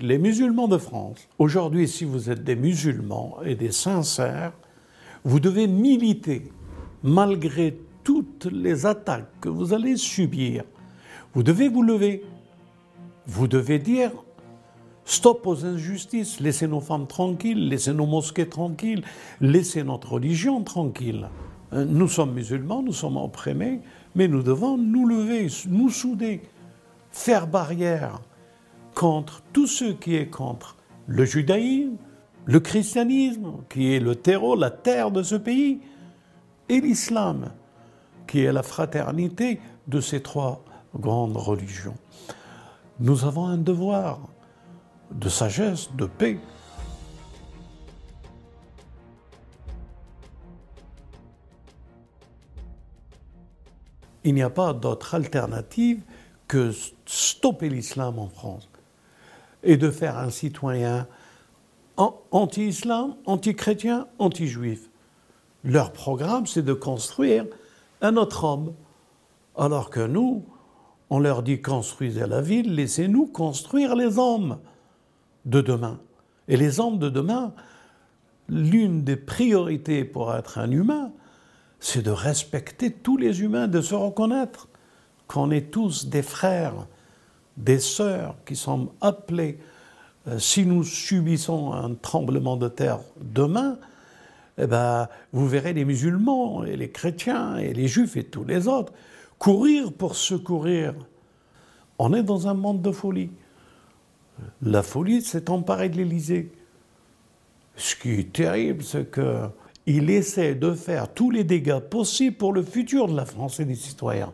Les musulmans de France, aujourd'hui, si vous êtes des musulmans et des sincères, vous devez militer malgré toutes les attaques que vous allez subir. Vous devez vous lever. Vous devez dire stop aux injustices, laissez nos femmes tranquilles, laissez nos mosquées tranquilles, laissez notre religion tranquille. Euh, nous sommes musulmans, nous sommes opprimés, mais nous devons nous lever, nous souder, faire barrière contre tout ce qui est contre le judaïsme, le christianisme, qui est le terreau, la terre de ce pays, et l'islam, qui est la fraternité de ces trois grandes religions. Nous avons un devoir de sagesse, de paix. Il n'y a pas d'autre alternative que stopper l'islam en France et de faire un citoyen anti-islam, anti-chrétien, anti-juif. Leur programme, c'est de construire un autre homme. Alors que nous, on leur dit construisez la ville, laissez-nous construire les hommes de demain. Et les hommes de demain, l'une des priorités pour être un humain, c'est de respecter tous les humains, de se reconnaître qu'on est tous des frères, des sœurs qui sont appelées, euh, si nous subissons un tremblement de terre demain, eh ben, vous verrez les musulmans et les chrétiens et les juifs et tous les autres courir pour secourir. On est dans un monde de folie. La folie s'est emparée de l'Élysée. Ce qui est terrible, c'est qu'il essaie de faire tous les dégâts possibles pour le futur de la France et des citoyens.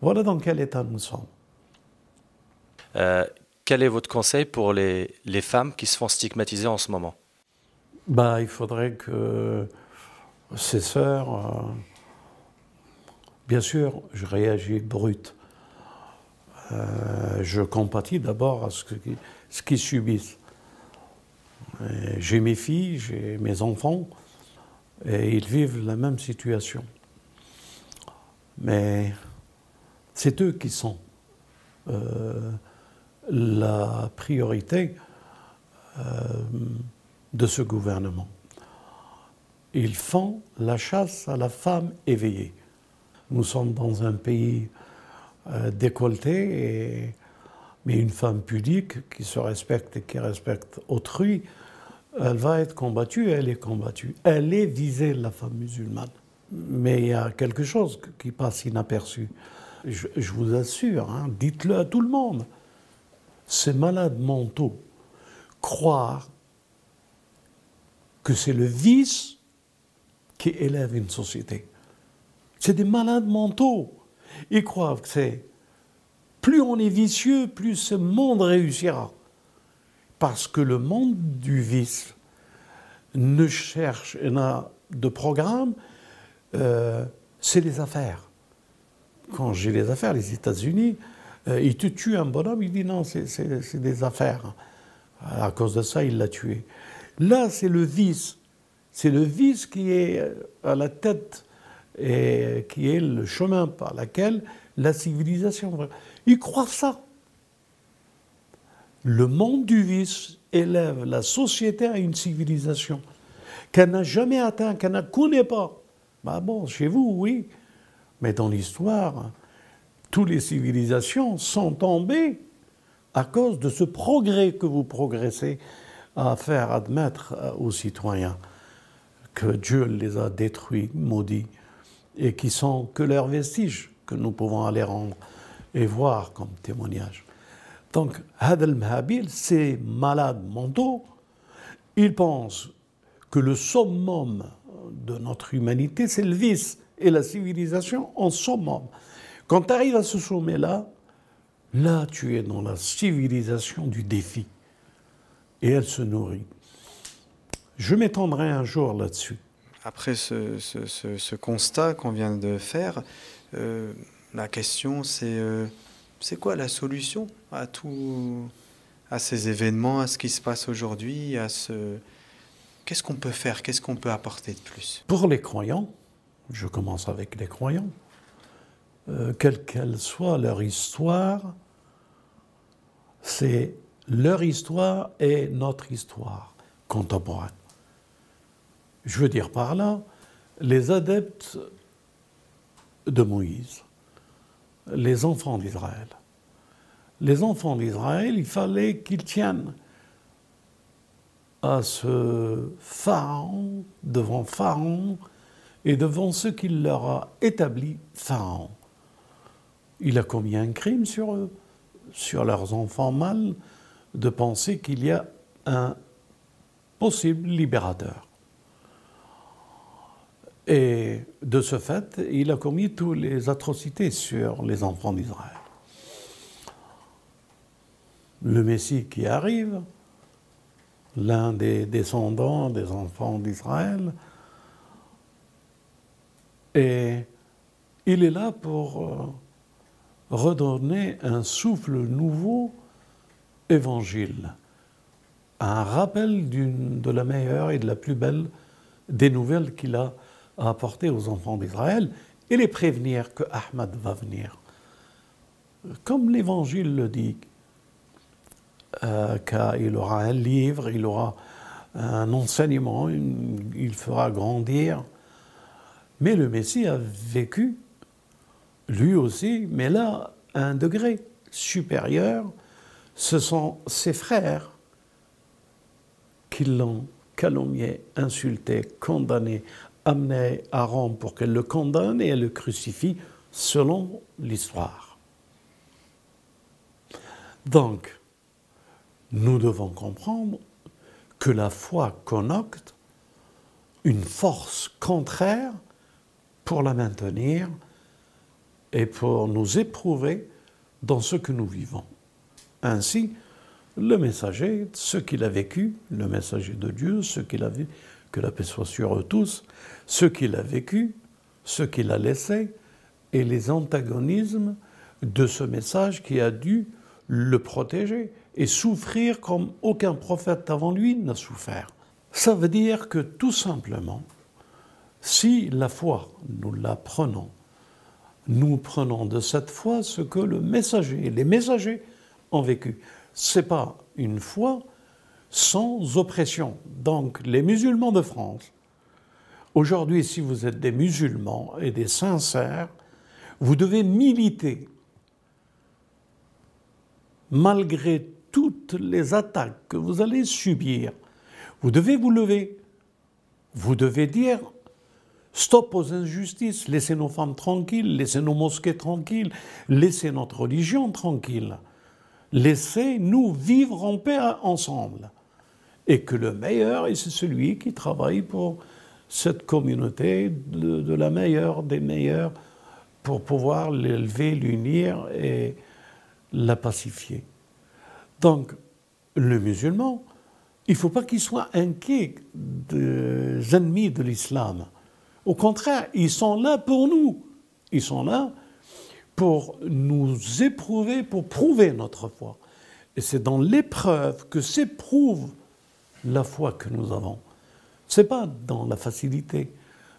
Voilà dans quel état nous sommes. Euh, quel est votre conseil pour les, femmes qui se font stigmatiser en ce moment? Bah, Il faudrait que ces sœurs. Euh, bien sûr, je réagis brut. Euh, je compatis d'abord à ce qu'ils subissent. J'ai mes filles, j'ai mes enfants, et ils vivent la même situation. Mais c'est eux qui sont la priorité euh, de ce gouvernement. Ils font la chasse à la femme éveillée. Nous sommes dans un pays euh, décolleté, mais une femme pudique qui se respecte et qui respecte autrui, elle va être combattue, elle est combattue. Elle est visée, la femme musulmane. Mais il y a quelque chose qui passe inaperçu je, vous assure, hein, dites-le à tout le monde, ces malades mentaux croient que c'est le vice qui élève une société. C'est des malades mentaux. Ils croient que c'est plus on est vicieux, plus ce monde réussira. Parce que le monde du vice ne cherche, n'a de programme, euh, c'est les affaires quand j'ai les affaires, les États-Unis, euh, ils te tuent un bonhomme, il dit non, c'est des affaires. À cause de ça, il l'a tué. Là, c'est le vice. C'est le vice qui est euh, à la tête et qui est le chemin par lequel la civilisation. Ils croient ça. Le monde du vice élève la société à une civilisation qu'elle n'a jamais atteint, qu'elle ne connaît pas. Bah bon, chez vous, oui. Mais dans l'histoire, toutes les civilisations sont tombées à cause de ce progrès que vous progressez à faire admettre aux citoyens que Dieu les a détruits, maudits, et qui sont que leurs vestiges que nous pouvons aller rendre et voir comme témoignage. Donc, Hadel Mahabil, ces malades mentaux, ils pensent que le summum de notre humanité, c'est le vice et la civilisation en summum. Quand tu arrives à ce sommet-là, là, tu es dans la civilisation du défi. Et elle se nourrit. Je m'étendrai un jour là-dessus. Après ce, constat qu'on vient de faire, euh, la question c'est euh, c'est quoi la solution à tout, à ces événements, à ce qui se passe aujourd'hui, à ce qu'est-ce qu'on peut faire, qu'est-ce qu'on peut apporter de plus? Pour les croyants, je commence avec les croyants, euh, quelle qu'elle soit leur histoire, c'est leur histoire est notre histoire contemporaine. Je veux dire par là, les adeptes de Moïse, les enfants d'Israël. Les enfants d'Israël, il fallait qu'ils tiennent à ce pharaon, devant pharaon et devant ce qu'il leur a établi pharaon. Il a commis un crime sur eux, sur leurs enfants mâles, de penser qu'il y a un possible libérateur. Et de ce fait, il a commis toutes les atrocités sur les enfants d'Israël. Le Messie qui arrive, l'un des descendants des enfants d'Israël, et il est là pour euh, redonner un souffle nouveau évangile, un rappel de la meilleure et de la plus belle des nouvelles qu'il a à apporter aux enfants d'Israël et les prévenir que Ahmad va venir. Comme l'Évangile le dit, euh, qu'il aura un livre, il aura un enseignement, il fera grandir. Mais le Messie a vécu, lui aussi, mais là, à un degré supérieur. Ce sont ses frères qui l'ont calomnié, insulté, condamné, amené à Rome pour qu'elle le condamne et le crucifie selon l'histoire. Donc, nous devons comprendre que la foi connecte une force contraire pour la maintenir et pour nous éprouver dans ce que nous vivons. Ainsi, le messager, ce qu'il a vécu, le messager de Dieu, ce qu'il a vu, que la paix soit sur eux tous, ce qu'il a vécu, ce qu'il a laissé, et les antagonismes de ce message qui a dû le protéger et souffrir comme aucun prophète avant lui n'a souffert. Ça veut dire que tout simplement, si la foi, nous la prenons, nous prenons de cette foi ce que le messager, les messagers ont vécu. Ce n'est pas une foi sans oppression. Donc les musulmans de France, aujourd'hui si vous êtes des musulmans et des sincères, vous devez militer malgré toutes les attaques que vous allez subir. Vous devez vous lever. Vous devez dire stop aux injustices, laissez nos femmes tranquilles, laissez nos mosquées tranquilles, laissez notre religion tranquille. Laissez-nous vivre en paix ensemble et que le meilleur, c'est celui qui travaille pour cette communauté de, la meilleure des meilleurs pour pouvoir l'élever, l'unir et la pacifier. Donc, le musulman, il ne faut pas qu'il soit inquiet des ennemis de l'islam. Au contraire, ils sont là pour nous. Ils sont là pour nous éprouver, pour prouver notre foi. Et c'est dans l'épreuve que s'éprouve la foi que nous avons. Ce n'est pas dans la facilité,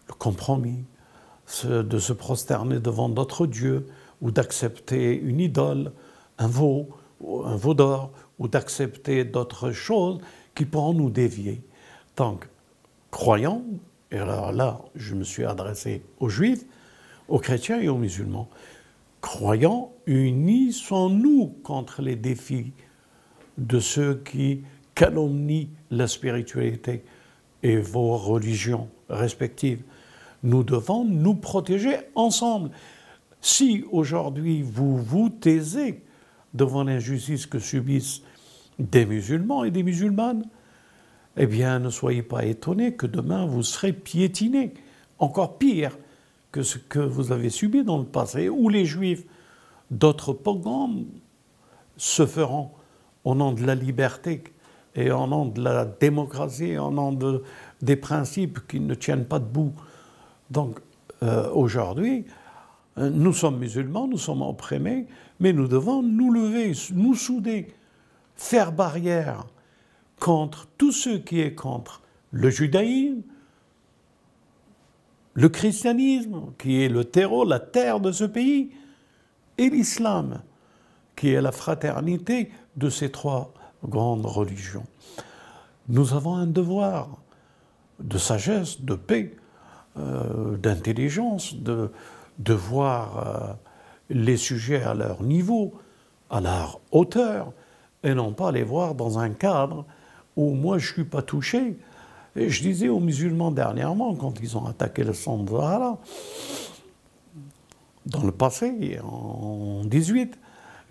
le compromis, de se prosterner devant d'autres dieux ou d'accepter une idole, un veau, un veau d'or, ou d'accepter d'autres choses qui pourront nous dévier. Donc, croyons, et alors là, je me suis adressé aux juifs, aux chrétiens et aux musulmans, croyons, unissons-nous contre les défis de ceux qui calomnie la spiritualité et vos religions respectives. Nous devons nous protéger ensemble. Si aujourd'hui vous vous taisez devant l'injustice que subissent des musulmans et des musulmanes, eh bien ne soyez pas étonnés que demain vous serez piétinés, encore pire que ce que vous avez subi dans le passé, où les juifs d'autres pogroms se feront au nom de la liberté et au nom de la démocratie, au nom de, des principes qui ne tiennent pas debout. Donc euh, aujourd'hui, euh, nous sommes musulmans, nous sommes opprimés, mais nous devons nous lever, nous souder, faire barrière contre tout ce qui est contre le judaïsme, le christianisme, qui est le terreau, la terre de ce pays, et l'islam, qui est la fraternité de ces trois grandes religions. Nous avons un devoir de sagesse, de paix, euh, d'intelligence, de, de voir euh, les sujets à leur niveau, à leur hauteur, et non pas les voir dans un cadre où moi je ne suis pas touché. Et je disais aux musulmans dernièrement, quand ils ont attaqué le centre de Zahara, dans le passé, en 18,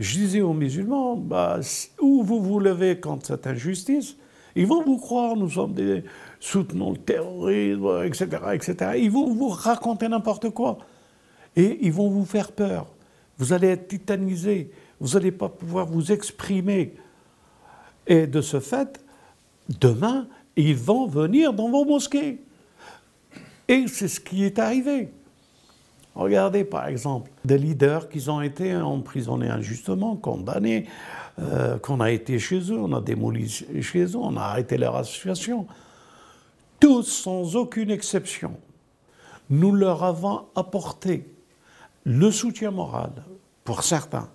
je disais aux musulmans, bah, où vous vous levez contre cette injustice, ils vont vous croire, nous sommes des soutenons le terrorisme, etc., etc. Ils vont vous raconter n'importe quoi. Et ils vont vous faire peur. Vous allez être titanisé. Vous n'allez pas pouvoir vous exprimer. Et de ce fait, demain, ils vont venir dans vos mosquées. Et c'est ce qui est arrivé. Regardez par exemple des leaders qui ont été emprisonnés injustement, condamnés, euh, qu'on a été chez eux, on a démoli chez eux, on a arrêté leur association. Tous, sans aucune exception, nous leur avons apporté le soutien moral pour certains,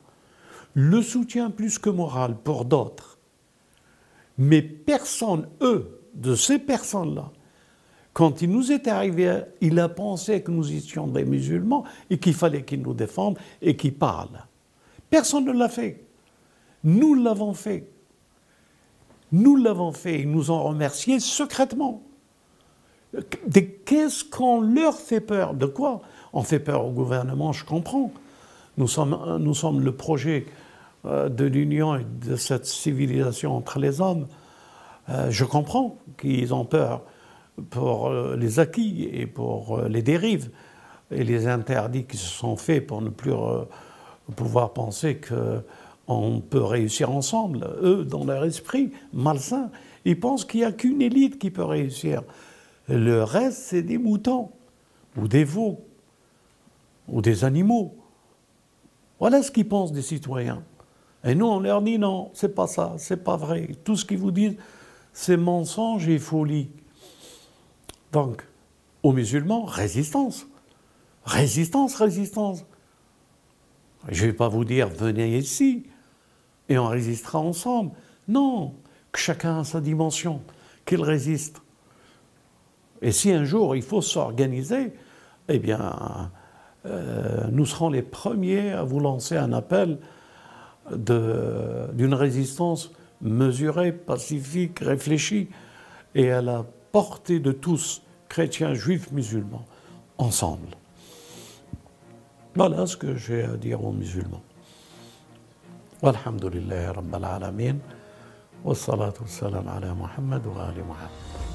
le soutien plus que moral pour d'autres. Mais personne, eux, de ces personnes-là, quand il nous est arrivé, il a pensé que nous étions des musulmans et qu'il fallait qu'ils nous défendent et qu'ils parlent. Personne ne l'a fait. Nous l'avons fait. Nous l'avons fait. Ils nous ont remerciés secrètement. Qu'est-ce qu'on leur fait peur? De quoi On fait peur au gouvernement, je comprends. Nous sommes, nous sommes le projet de l'union et de cette civilisation entre les hommes. Euh, je comprends qu'ils ont peur pour euh, les acquis et pour les dérives et les interdits qui se sont faits pour ne plus pouvoir penser que on peut réussir ensemble. Eux, dans leur esprit malsain, ils pensent qu'il n'y a qu'une élite qui peut réussir. Le reste, c'est des moutons, ou des veaux, ou des animaux. Voilà ce qu'ils pensent des citoyens. Et nous, on leur dit non, c'est pas ça, c'est pas vrai. Tout ce qu'ils vous disent, c'est mensonge et folie. Donc, aux musulmans, résistance. Résistance, résistance. Je ne vais pas vous dire venez ici, et on résistera ensemble. Non, que chacun a sa dimension, qu'il résiste. Et si un jour il faut s'organiser, eh bien, euh, nous serons les premiers à vous lancer un appel d'une résistance mesurée, pacifique, réfléchie, et à la portée de tous, chrétiens, juifs, musulmans, ensemble. Voilà ce que j'ai à dire aux musulmans. والحمد لله رب العالمين والصلاة والسلام على محمد وآل محمد